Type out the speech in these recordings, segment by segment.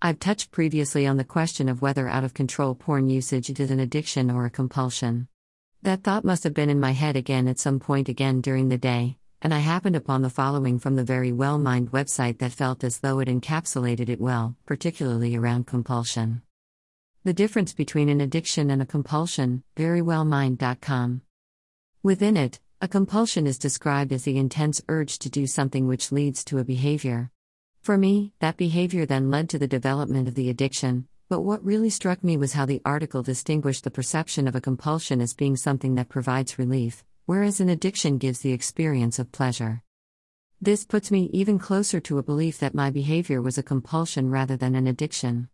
I've touched previously on the question of whether out of control porn usage is an addiction or a compulsion. That thought must have been in my head again at some point again during the day, and I happened upon the following from the Verywell Mind website that felt as though it encapsulated it well, particularly around compulsion. The difference between an addiction and a compulsion, verywellmind.com. Within it, a compulsion is described as the intense urge to do something which leads to a behavior. For me, that behavior then led to the development of the addiction, but what really struck me was how the article distinguished the perception of a compulsion as being something that provides relief, whereas an addiction gives the experience of pleasure. This puts me even closer to a belief that my behavior was a compulsion rather than an addiction.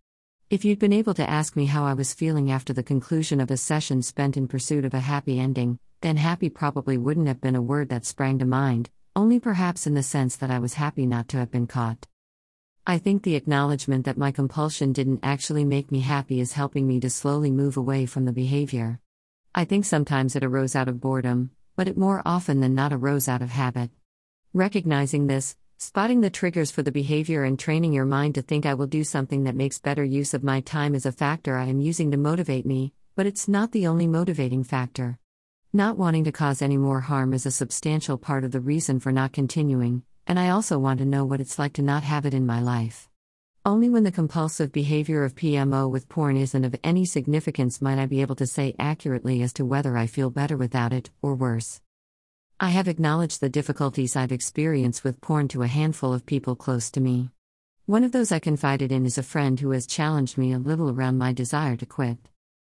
If you'd been able to ask me how I was feeling after the conclusion of a session spent in pursuit of a happy ending, then happy probably wouldn't have been a word that sprang to mind, only perhaps in the sense that I was happy not to have been caught. I think the acknowledgement that my compulsion didn't actually make me happy is helping me to slowly move away from the behavior. I think sometimes it arose out of boredom, but it more often than not arose out of habit. Recognizing this, spotting the triggers for the behavior and training your mind to think I will do something that makes better use of my time is a factor I am using to motivate me, but it's not the only motivating factor. Not wanting to cause any more harm is a substantial part of the reason for not continuing, and I also want to know what it's like to not have it in my life. Only when the compulsive behavior of PMO with porn isn't of any significance might I be able to say accurately as to whether I feel better without it, or worse. I have acknowledged the difficulties I've experienced with porn to a handful of people close to me. One of those I confided in is a friend who has challenged me a little around my desire to quit.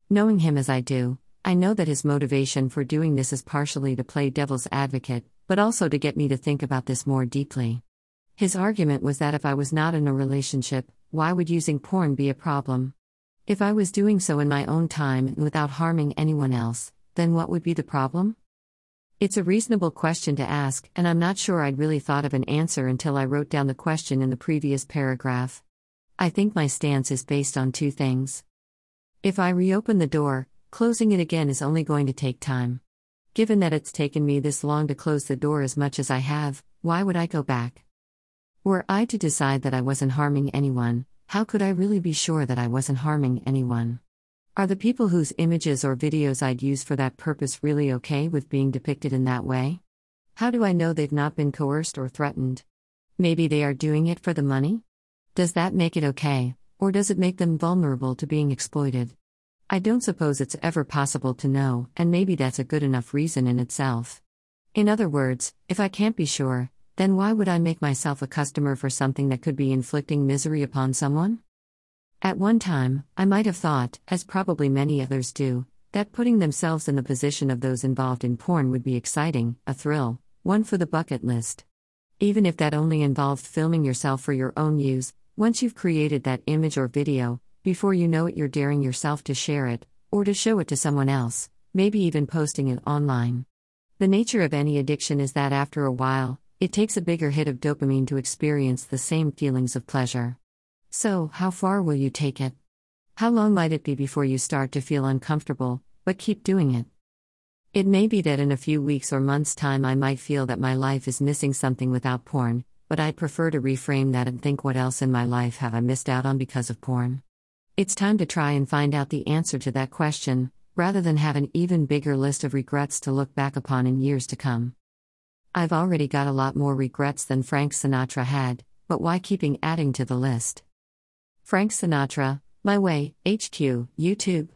Knowing him as I do, I know that his motivation for doing this is partially to play devil's advocate, but also to get me to think about this more deeply. His argument was that if I was not in a relationship, why would using porn be a problem? If I was doing so in my own time and without harming anyone else, then what would be the problem? It's a reasonable question to ask, and I'm not sure I'd really thought of an answer until I wrote down the question in the previous paragraph. I think my stance is based on two things. If I reopen the door, closing it again is only going to take time. Given that it's taken me this long to close the door as much as I have, why would I go back? Were I to decide that I wasn't harming anyone, how could I really be sure that I wasn't harming anyone? Are the people whose images or videos I'd use for that purpose really okay with being depicted in that way? How do I know they've not been coerced or threatened? Maybe they are doing it for the money? Does that make it okay, or does it make them vulnerable to being exploited? I don't suppose it's ever possible to know, and maybe that's a good enough reason in itself. In other words, if I can't be sure, then why would I make myself a customer for something that could be inflicting misery upon someone? At one time, I might have thought, as probably many others do, that putting themselves in the position of those involved in porn would be exciting, a thrill, one for the bucket list. Even if that only involved filming yourself for your own use, once you've created that image or video, before you know it, you're daring yourself to share it, or to show it to someone else, maybe even posting it online. The nature of any addiction is that after a while, it takes a bigger hit of dopamine to experience the same feelings of pleasure. So, how far will you take it? How long might it be before you start to feel uncomfortable, but keep doing it? It may be that in a few weeks or months' time I might feel that my life is missing something without porn, but I'd prefer to reframe that and think what else in my life have I missed out on because of porn? It's time to try and find out the answer to that question, rather than have an even bigger list of regrets to look back upon in years to come. I've already got a lot more regrets than Frank Sinatra had, but why keeping adding to the list? Frank Sinatra, My Way, HQ, YouTube.